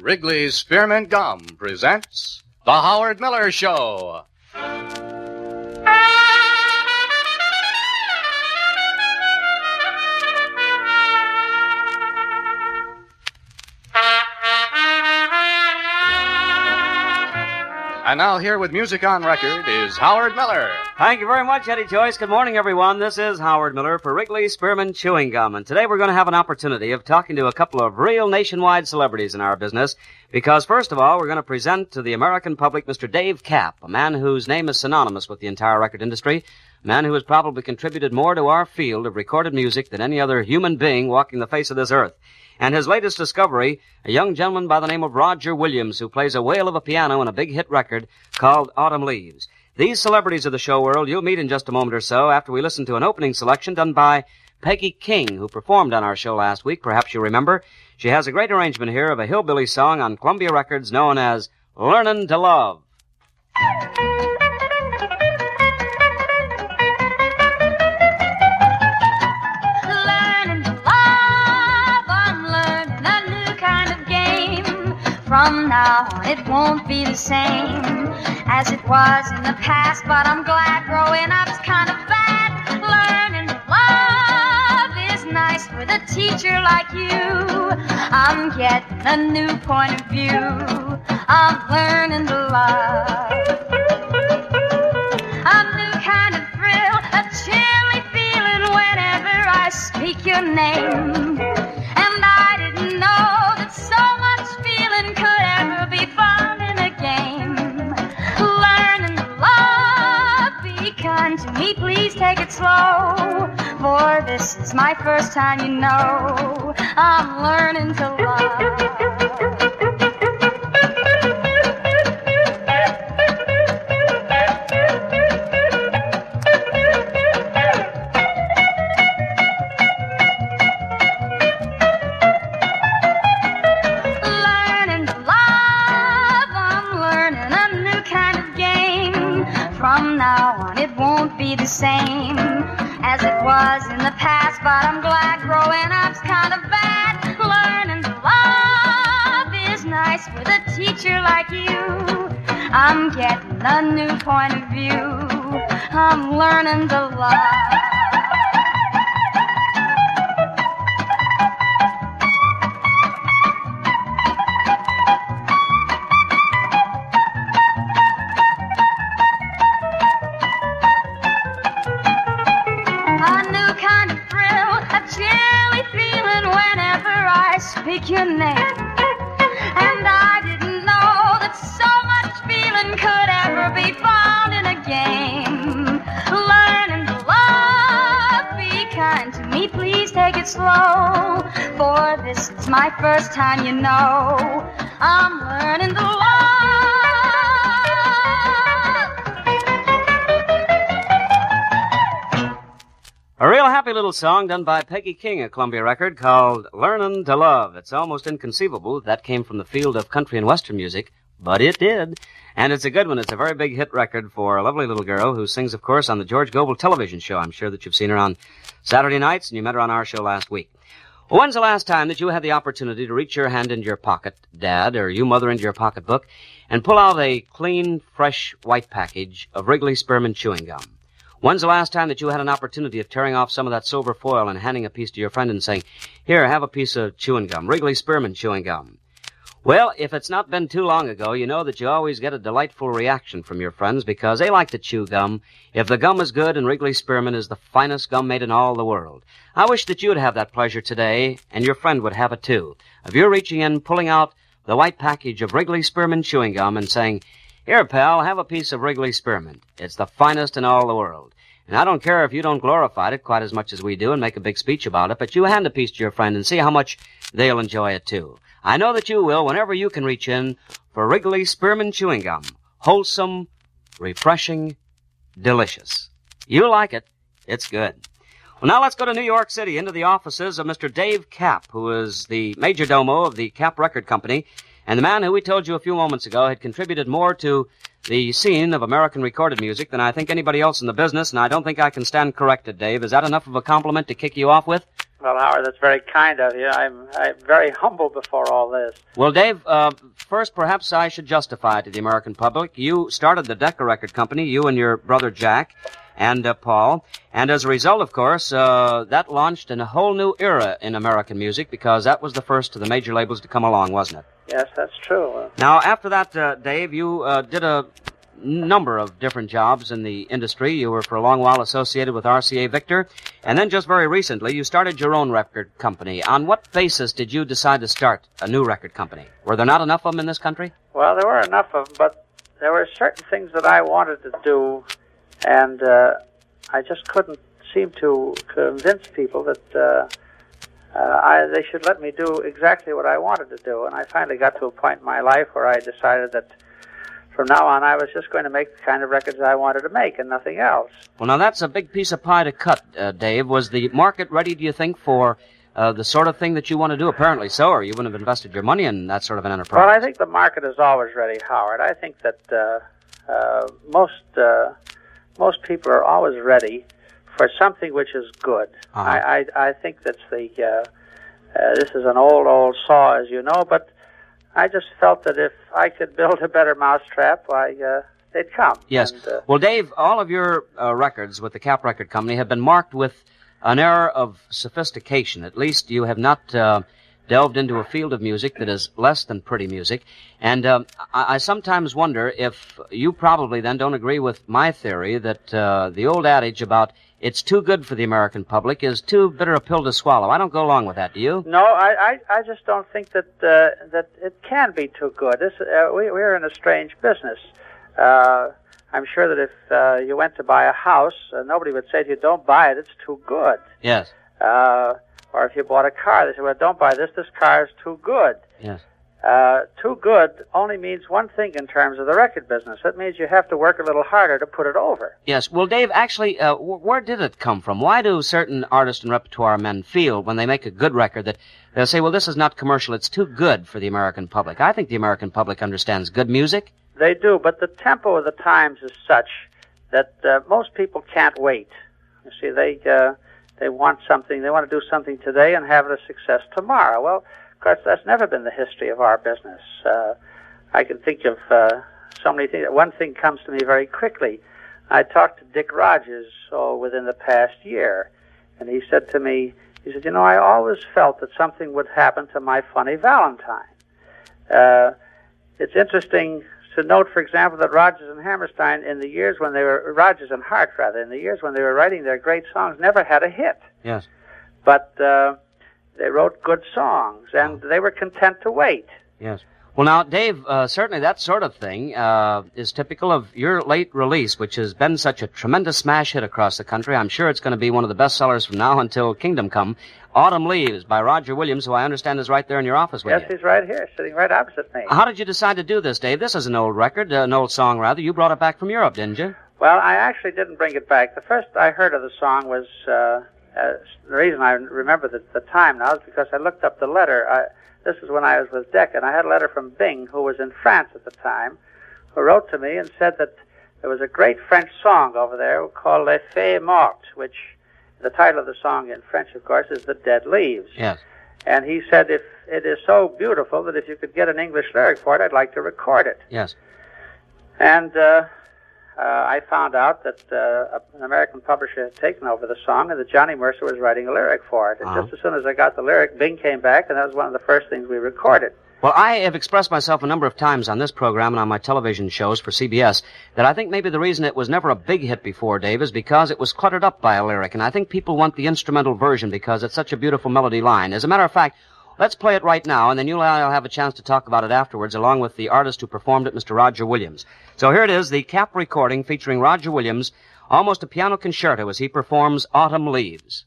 Wrigley's Spearmint Gum presents The Howard Miller Show. And now, here with music on record is Howard Miller. Thank you very much, Eddie Joyce. Good morning, everyone. This is Howard Miller for Wrigley Spearmint Chewing Gum. And today we're going to have an opportunity of talking to a couple of real nationwide celebrities in our business. Because, first of all, we're going to present to the American public Mr. Dave Kapp, a man whose name is synonymous with the entire record industry, a man who has probably contributed more to our field of recorded music than any other human being walking the face of this earth. And his latest discovery, a young gentleman by the name of Roger Williams, who plays a whale of a piano in a big hit record called Autumn Leaves. These celebrities of the show world you'll meet in just a moment or so after we listen to an opening selection done by Peggy King, who performed on our show last week. Perhaps you remember. She has a great arrangement here of a hillbilly song on Columbia Records known as Learnin' to Love. From now on, it won't be the same as it was in the past. But I'm glad growing up's kind of bad. Learning love is nice with a teacher like you. I'm getting a new point of view. I'm learning to love. A new kind of thrill, a chilly feeling whenever I speak your name. Slow. For this is my first time, you know. I'm learning to love. I'm getting a new point of view. I'm learning to love. Could ever be found in a game. Learning to love, be kind to me, please take it slow. For this is my first time, you know. I'm learning love. A real happy little song done by Peggy King, a Columbia record called Learnin' to Love. It's almost inconceivable that came from the field of country and western music, but it did. And it's a good one. It's a very big hit record for a lovely little girl who sings, of course, on the George Gobel television show. I'm sure that you've seen her on Saturday nights and you met her on our show last week. When's the last time that you had the opportunity to reach your hand into your pocket, Dad, or you mother into your pocketbook, and pull out a clean, fresh, white package of Wrigley Spearmint chewing gum? When's the last time that you had an opportunity of tearing off some of that silver foil and handing a piece to your friend and saying, Here, have a piece of chewing gum, Wrigley Spearmint chewing gum? Well, if it's not been too long ago, you know that you always get a delightful reaction from your friends because they like to chew gum. If the gum is good and Wrigley Spearmint is the finest gum made in all the world. I wish that you'd have that pleasure today and your friend would have it too. Of you reaching in, pulling out the white package of Wrigley Spearmint chewing gum and saying, Here, pal, have a piece of Wrigley Spearmint. It's the finest in all the world. And I don't care if you don't glorify it quite as much as we do and make a big speech about it, but you hand a piece to your friend and see how much they'll enjoy it too. I know that you will whenever you can reach in for Wrigley Spearmint Chewing Gum. Wholesome, refreshing, delicious. You like it. It's good. Well, now let's go to New York City into the offices of Mr. Dave Kapp, who is the major domo of the Kapp Record Company, and the man who we told you a few moments ago had contributed more to the scene of American recorded music than I think anybody else in the business, and I don't think I can stand corrected, Dave. Is that enough of a compliment to kick you off with? Well, Howard, that's very kind of you. I'm, I'm very humble before all this. Well, Dave, uh, first, perhaps I should justify to the American public. You started the Decca Record Company, you and your brother Jack and uh, Paul. And as a result, of course, uh, that launched in a whole new era in American music because that was the first of the major labels to come along, wasn't it? Yes, that's true. Now, after that, uh, Dave, you uh, did a number of different jobs in the industry. You were for a long while associated with RCA Victor, and then just very recently, you started your own record company. On what basis did you decide to start a new record company? Were there not enough of them in this country? Well, there were enough of them, but there were certain things that I wanted to do, and uh, I just couldn't seem to convince people that uh, uh, I, they should let me do exactly what I wanted to do. And I finally got to a point in my life where I decided that from now on, I was just going to make the kind of records I wanted to make and nothing else. Well, now that's a big piece of pie to cut, uh, Dave. Was the market ready, do you think, for uh, the sort of thing that you want to do? Apparently so, or you wouldn't have invested your money in that sort of an enterprise. Well, I think the market is always ready, Howard. I think that uh, uh, most uh, most people are always ready for something which is good. Uh-huh. I, I I think that's the uh, uh, this is an old old saw, as you know, but I just felt that if I could build a better mousetrap, why uh, they'd come. Yes. And, uh, well, Dave, all of your uh, records with the Kapp Record Company have been marked with an air of sophistication. At least you have not uh, delved into a field of music that is less than pretty music. And um, I, I sometimes wonder if you probably then don't agree with my theory that uh, the old adage about it's too good for the American public is too bitter a pill to swallow. I don't go along with that. Do you? No, I, I, I just don't think that uh, that it can be too good. This, uh, we, we're in a strange business. Uh, I'm sure that if uh, you went to buy a house, uh, nobody would say to you, "Don't buy it; it's too good." Yes. Uh, or if you bought a car, they say, "Well, don't buy this; this car is too good." Yes. Uh, too good only means one thing in terms of the record business. It means you have to work a little harder to put it over. Yes. Well, Dave, actually, uh, wh- where did it come from? Why do certain artist and repertoire men feel when they make a good record that they'll say, well, this is not commercial, it's too good for the American public? I think the American public understands good music. They do, but the tempo of the times is such that uh, most people can't wait. You see, they uh, they want something, they want to do something today and have it a success tomorrow. Well, of course, that's never been the history of our business. Uh, I can think of uh, so many things. One thing comes to me very quickly. I talked to Dick Rodgers oh, within the past year, and he said to me, he said, "You know, I always felt that something would happen to my funny Valentine." Uh, it's interesting to note, for example, that Rodgers and Hammerstein, in the years when they were Rodgers and Hart, rather, in the years when they were writing their great songs, never had a hit. Yes. But uh, they wrote good songs, and they were content to wait. Yes. Well, now, Dave, uh, certainly that sort of thing uh, is typical of your late release, which has been such a tremendous smash hit across the country. I'm sure it's going to be one of the best sellers from now until Kingdom Come. Autumn Leaves by Roger Williams, who I understand is right there in your office with Yes, you. he's right here, sitting right opposite me. How did you decide to do this, Dave? This is an old record, uh, an old song, rather. You brought it back from Europe, didn't you? Well, I actually didn't bring it back. The first I heard of the song was uh, uh, the reason I remember the, the time now is because I looked up the letter. I, this is when I was with Decca, and I had a letter from Bing, who was in France at the time, who wrote to me and said that there was a great French song over there called Les Feuilles Mortes, which the title of the song in French, of course, is The Dead Leaves. Yes. And he said, if it is so beautiful that if you could get an English lyric for it, I'd like to record it. Yes. And uh, uh, I found out that uh, an American publisher had taken over the song and that Johnny Mercer was writing a lyric for it. And Uh-huh. just as soon as I got the lyric, Bing came back, and that was one of the first things we recorded. Well, I have expressed myself a number of times on this program and on my television shows for CBS that I think maybe the reason it was never a big hit before, Dave, is because it was cluttered up by a lyric. And I think people want the instrumental version because it's such a beautiful melody line. As a matter of fact, let's play it right now, and then you and I will have a chance to talk about it afterwards, along with the artist who performed it, Mr. Roger Williams. So here it is, the Kapp recording featuring Roger Williams, almost a piano concerto as he performs Autumn Leaves.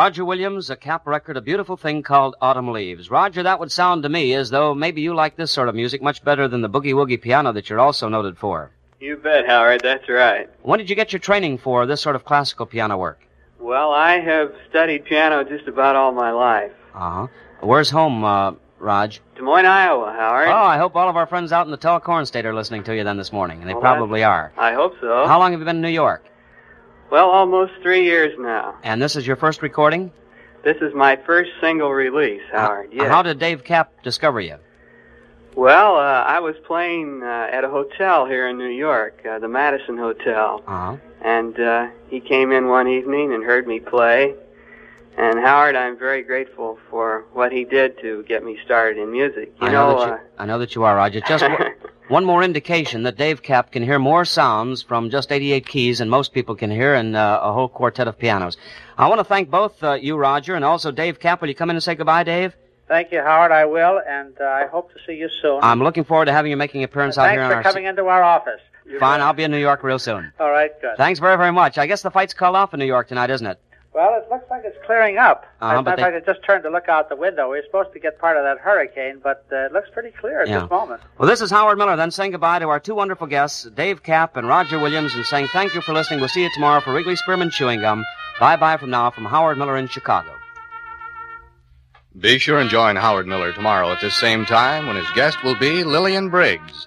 Roger Williams, a Kapp record, a beautiful thing called Autumn Leaves. Roger, that would sound to me as though maybe you like this sort of music much better than the boogie woogie piano that you're also noted for. You bet, Howard. That's right. When did you get your training for this sort of classical piano work? Well, I have studied piano just about all my life. Uh huh. Where's home, uh, Rog? Des Moines, Iowa, Howard. Oh, I hope all of our friends out in the tall corn state are listening to you then this morning, and they Well, probably are. I hope so. How long have you been in New York? Well, almost three years now. And this is your first recording? This is my first single release, Howard. Uh, yes. How did Dave Kapp discover you? Well, uh, I was playing uh, at a hotel here in New York, uh, the Madison Hotel, Uh huh. and uh, he came in one evening and heard me play. And Howard, I'm very grateful for what he did to get me started in music. You I know, know, that you, I know that you are, Roger. Just one more indication that Dave Kapp can hear more sounds from just 88 keys than most people can hear in uh, a whole quartet of pianos. I want to thank both uh, you, Roger, and also Dave Kapp. Will you come in and say goodbye, Dave? Thank you, Howard. I will, and uh, I hope to see you soon. I'm looking forward to having you making an appearance out here in for our. coming into our office. Fine, I'll be in New York real soon. All right, good. Thanks very, very much. I guess the fight's called off in New York tonight, isn't it? Well, it looks like it's clearing up. Uh-huh, As a but matter of fact, I just turned to look out the window. We are supposed to get part of that hurricane, but uh, it looks pretty clear at Yeah. this moment. Well, this is Howard Miller, then saying goodbye to our two wonderful guests, Dave Kapp and Roger Williams, and saying thank you for listening. We'll see you tomorrow for Wrigley Spearmint Chewing Gum. Bye bye from now from Howard Miller in Chicago. Be sure and join Howard Miller tomorrow at this same time when his guest will be Lillian Briggs.